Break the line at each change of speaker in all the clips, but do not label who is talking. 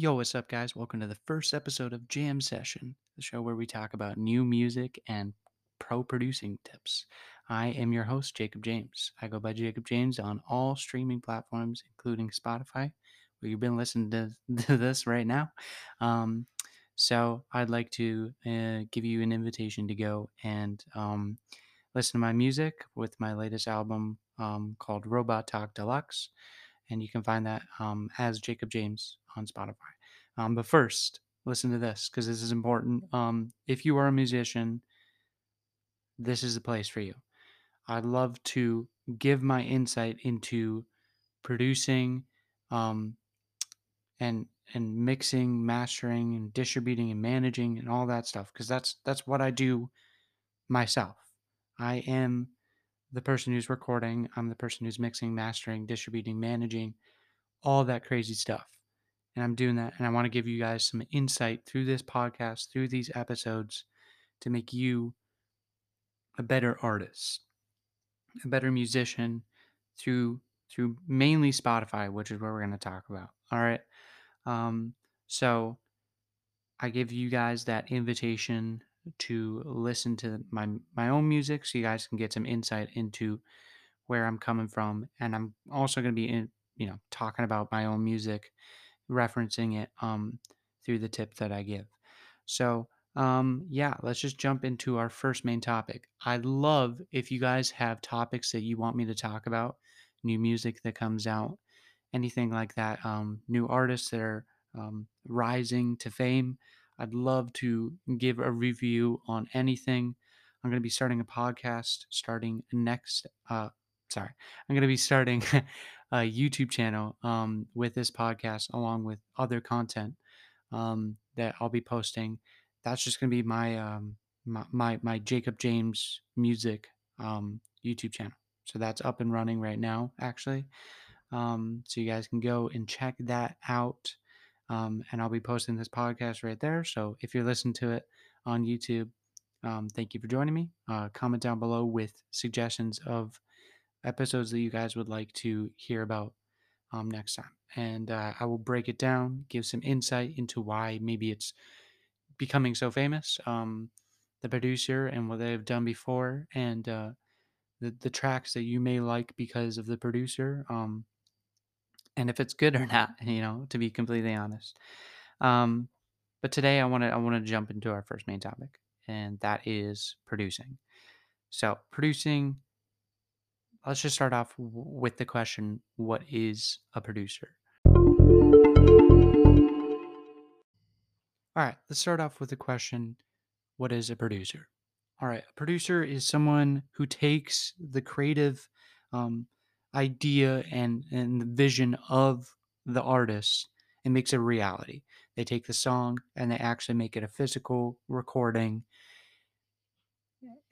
Yo, what's up, guys? Welcome to the first episode of Jam Session, the show where we talk about new music and pro producing tips. I am your host, Jacob James. I go by Jacob James on all streaming platforms, including Spotify, where you've been listening to, to this right now. Um, so I'd like to uh, give you an invitation to go and um, listen to my music with my latest album um, called Robot Talk Deluxe. And you can find that um, as Jacob James on Spotify. Um, but first, listen to this because this is important. Um, if you are a musician, this is the place for you. I'd love to give my insight into producing um, and and mixing, mastering, and distributing and managing and all that stuff because that's that's what I do myself. I am the person who's recording. I'm the person who's mixing, mastering, distributing, managing, all that crazy stuff. And I'm doing that. And I want to give you guys some insight through this podcast, through these episodes, to make you a better artist, a better musician through through mainly Spotify, which is what we're going to talk about. All right. Um, so I give you guys that invitation to listen to my my own music, so you guys can get some insight into where I'm coming from, and I'm also going to be in, you know talking about my own music referencing it um, through the tip that I give. So, um, yeah, let's just jump into our first main topic. I'd love if you guys have topics that you want me to talk about, new music that comes out, anything like that, um, new artists that are um, rising to fame. I'd love to give a review on anything. I'm going to be starting a podcast starting next. Uh, sorry, I'm going to be starting a YouTube channel um, with this podcast, along with other content um, that I'll be posting. That's just going to be my, um, my, my my Jacob James music um, YouTube channel. So that's up and running right now, actually. Um, so you guys can go and check that out. Um, and I'll be posting this podcast right there. So if you're listening to it on YouTube, um, thank you for joining me. Uh, comment down below with suggestions of episodes that you guys would like to hear about um, next time. And uh, I will break it down, give some insight into why maybe it's becoming so famous, um, the producer and what they've done before, and uh, the, the tracks that you may like because of the producer. Um, and if it's good or not, you know, to be completely honest. Um, but today I want to I want to jump into our first main topic, and that is producing. So producing let's just start off with the question what is a producer? All right, let's start off with the question what is a producer? All right, a producer is someone who takes the creative um, idea and, and the vision of the artist and makes it a reality. They take the song and they actually make it a physical recording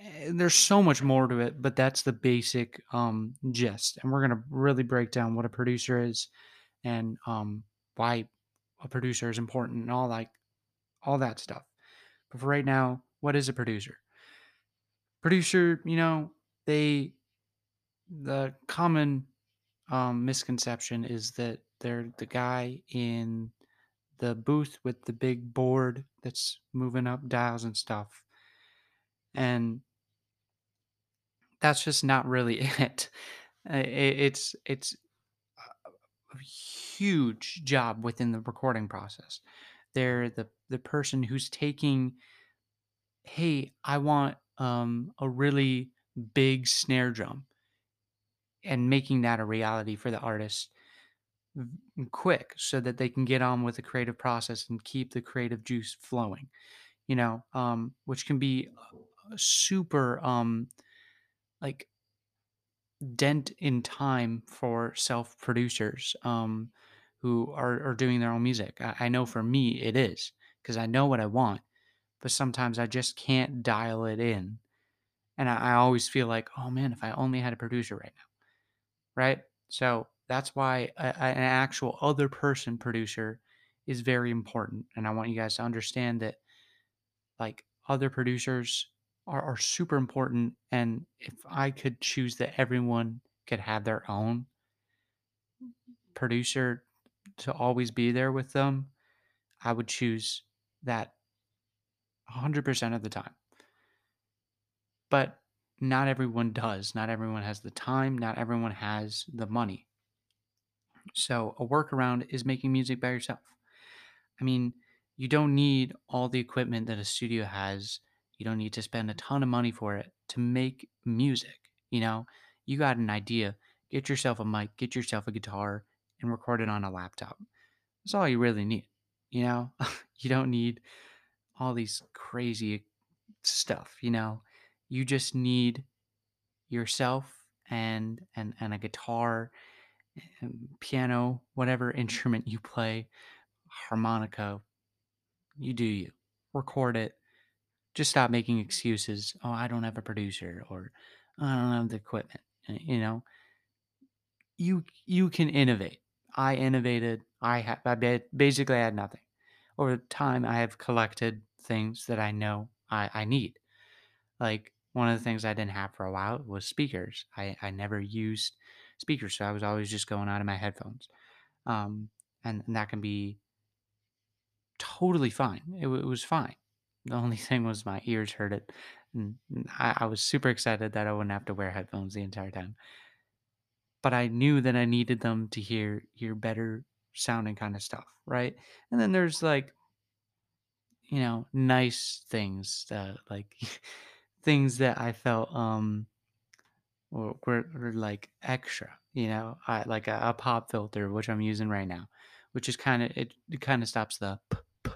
Eh, there's so much more to it, but that's the basic um, gist. And we're going to really break down what a producer is and um, why a producer is important and all like all that stuff. But for right now, what is a producer? Producer, you know, they the common um, misconception is that they're the guy in the booth with the big board that's moving up dials and stuff. And that's just not really it. It's it's a huge job within the recording process. They're the the person who's taking, hey, I want um, a really big snare drum, and making that a reality for the artist quick, so that they can get on with the creative process and keep the creative juice flowing. You know, um, which can be super um, like dent in time for self producers um, who are, are doing their own music. I, I know for me it is because I know what I want, but sometimes I just can't dial it in. And I, I always feel like, oh man, if I only had a producer right now. Right. So that's why a, an actual other person producer is very important. And I want you guys to understand that like other producers are, are super important. And if I could choose that everyone could have their own producer to always be there with them, I would choose that 100% of the time. But not everyone does. Not everyone has the time. Not everyone has the money. So, a workaround is making music by yourself. I mean, you don't need all the equipment that a studio has. You don't need to spend a ton of money for it to make music. You know, you got an idea, get yourself a mic, get yourself a guitar, and record it on a laptop. That's all you really need. You know, you don't need all these crazy stuff, you know. You just need yourself and and and a guitar, piano, whatever instrument you play, harmonica, you do you. Record it. Just stop making excuses. Oh, I don't have a producer or I don't have the equipment. uh, You know, you you can innovate. I innovated. I have I basically had nothing. Over time, I have collected things that I know I, I need. Like one of the things I didn't have for a while was speakers. I, I never used speakers, so I was always just going out of my headphones. Um, and, and that can be totally fine. It, it was fine. The only thing was my ears hurt it. And I, I was super excited that I wouldn't have to wear headphones the entire time. But I knew that I needed them to hear hear better sounding kind of stuff, right? And then there's like you know, nice things that like things that I felt um were, were, were like extra, you know, I, like a, a pop filter, which I'm using right now, which is kind of it, it kind of stops the p, p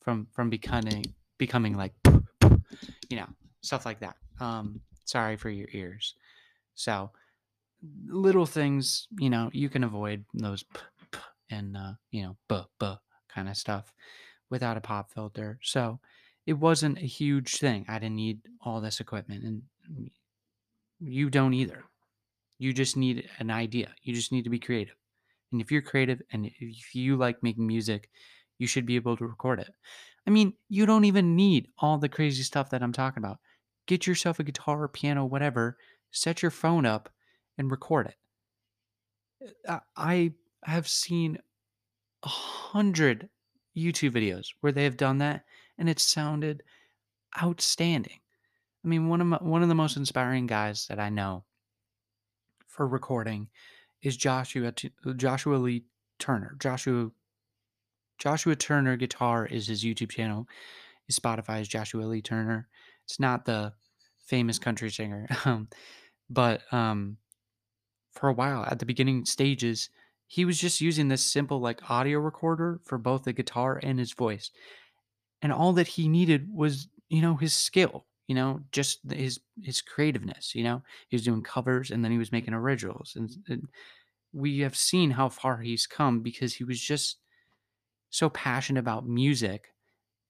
from from becoming becoming like p, you know stuff like that. Um, sorry for your ears. So little things, you know, you can avoid those and uh, you know b b kind of stuff without a pop filter. So it wasn't a huge thing. I didn't need all this equipment, and you don't either. You just need an idea. You just need to be creative. And if you're creative and if you like making music, you should be able to record it. I mean, you don't even need all the crazy stuff that I'm talking about. Get yourself a guitar, or piano, whatever, set your phone up and record it. Uh, I have seen a hundred YouTube videos where they have done that and it sounded outstanding. I mean, one of my, one of the most inspiring guys that I know for recording is Joshua Joshua Lee Turner. Joshua Joshua Turner Guitar is his YouTube channel. His Spotify is Joshua Lee Turner. It's not the famous country singer, um, but um, for a while at the beginning stages, he was just using this simple like audio recorder for both the guitar and his voice, and all that he needed was you know his skill, you know, just his his creativeness. You know, he was doing covers and then he was making originals, and, and we have seen how far he's come because he was just so passionate about music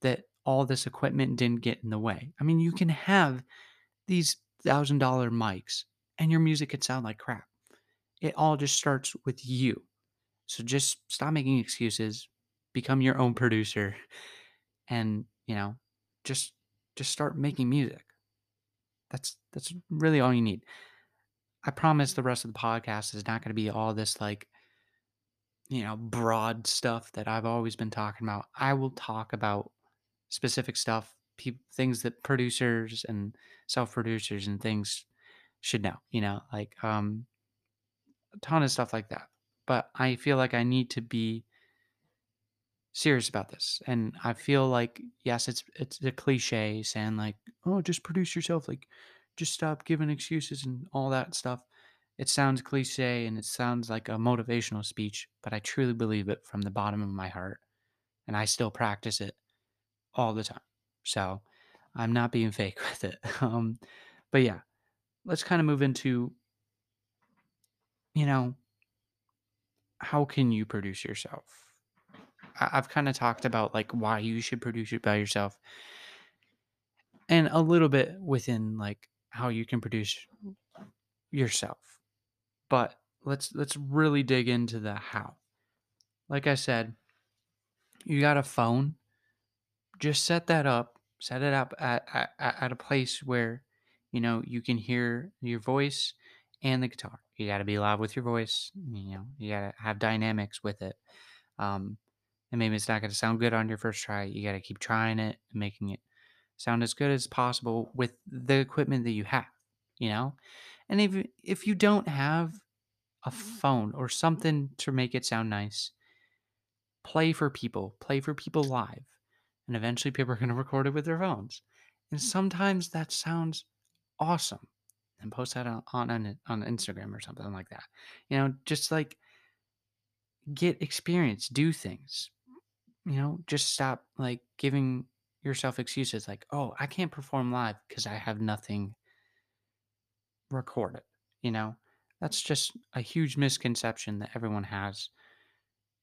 that all this equipment didn't get in the way. I mean, you can have these thousand dollar mics and your music could sound like crap. It all just starts with you. So just stop making excuses, become your own producer, and you know, just just start making music. That's that's really all you need. I promise the rest of the podcast is not going to be all this like you know broad stuff that I've always been talking about. I will talk about specific stuff, peop things that producers and self-producers and things should know, you know, like um a ton of stuff like that. But I feel like I need to be serious about this. And I feel like yes, it's it's a cliche saying like, "Oh, just produce yourself." Like just stop giving excuses and all that stuff. It sounds cliche and it sounds like a motivational speech, but I truly believe it from the bottom of my heart. And I still practice it all the time. So I'm not being fake with it. Um, but yeah, let's kind of move into, you know, how can you produce yourself? I've kind of talked about like why you should produce it by yourself and a little bit within like how you can produce yourself. But let's let's really dig into the how. Like I said, you got a phone, just set that up, set it up at, at, at a place where you know you can hear your voice and the guitar you got to be loud with your voice you know you got to have dynamics with it um, and maybe it's not going to sound good on your first try. You got to keep trying it and making it sound as good as possible with the equipment that you have, you know? And if if you don't have a mm-hmm. phone or something to make it sound nice, play for people, play for people live. And eventually people are going to record it with their phones. And mm-hmm. sometimes that sounds awesome. And post that on on on Instagram or something like that. You know, just like get experience, do things. You know, just stop like giving yourself excuses like, "Oh, I can't perform live because I have nothing recorded." You know, that's just a huge misconception that everyone has.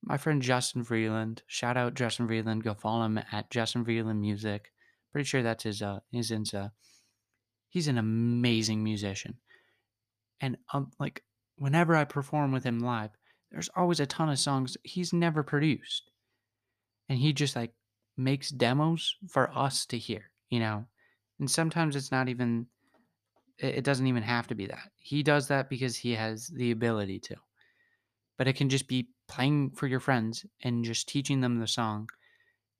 My friend Justin Vreeland, shout out Justin Vreeland. Go follow him at Justin Vreeland Music. Pretty sure that's his uh his Insta. He's an amazing musician, and um like whenever I perform with him live, there's always a ton of songs he's never produced, and he just like makes demos for us to hear, you know. And sometimes it's not even it doesn't even have to be that. He does that because he has the ability to. But it can just be playing for your friends and just teaching them the song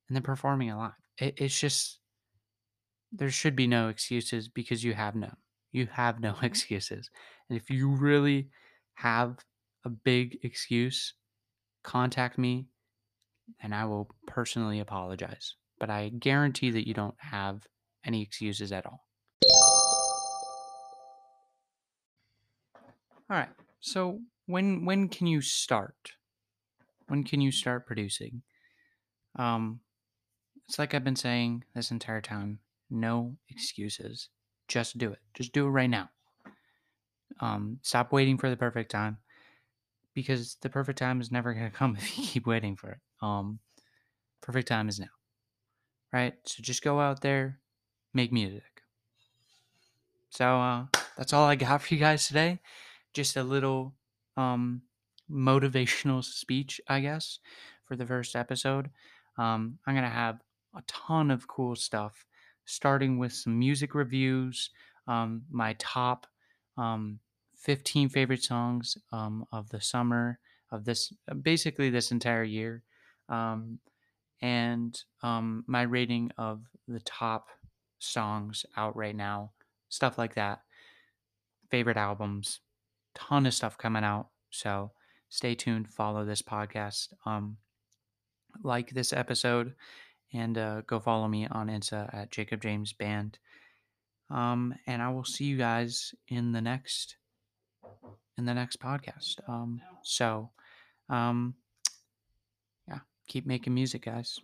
and then performing it live. It, it's just, there should be no excuses because you have none. You have no mm-hmm. excuses. And if you really have a big excuse, contact me and I will personally apologize. But I guarantee that you don't have any excuses at all. All right. So when when can you start? When can you start producing? Um it's like I've been saying this entire time, no excuses. Just do it. Just do it right now. Um stop waiting for the perfect time because the perfect time is never going to come if you keep waiting for it. Um perfect time is now. Right? So just go out there, make music. So uh that's all I got for you guys today just a little um, motivational speech, I guess, for the first episode. Um, I'm going to have a ton of cool stuff, starting with some music reviews, um, my top um, 15 favorite songs um, of the summer of this, basically this entire year, um, and um, my rating of the top songs out right now, stuff like that, favorite albums, ton of stuff coming out. So stay tuned, follow this podcast, um, like this episode, and uh, go follow me on Insta at Jacob James Band. Um, and I will see you guys in the next in the next podcast. Um, so, um, keep making music, guys.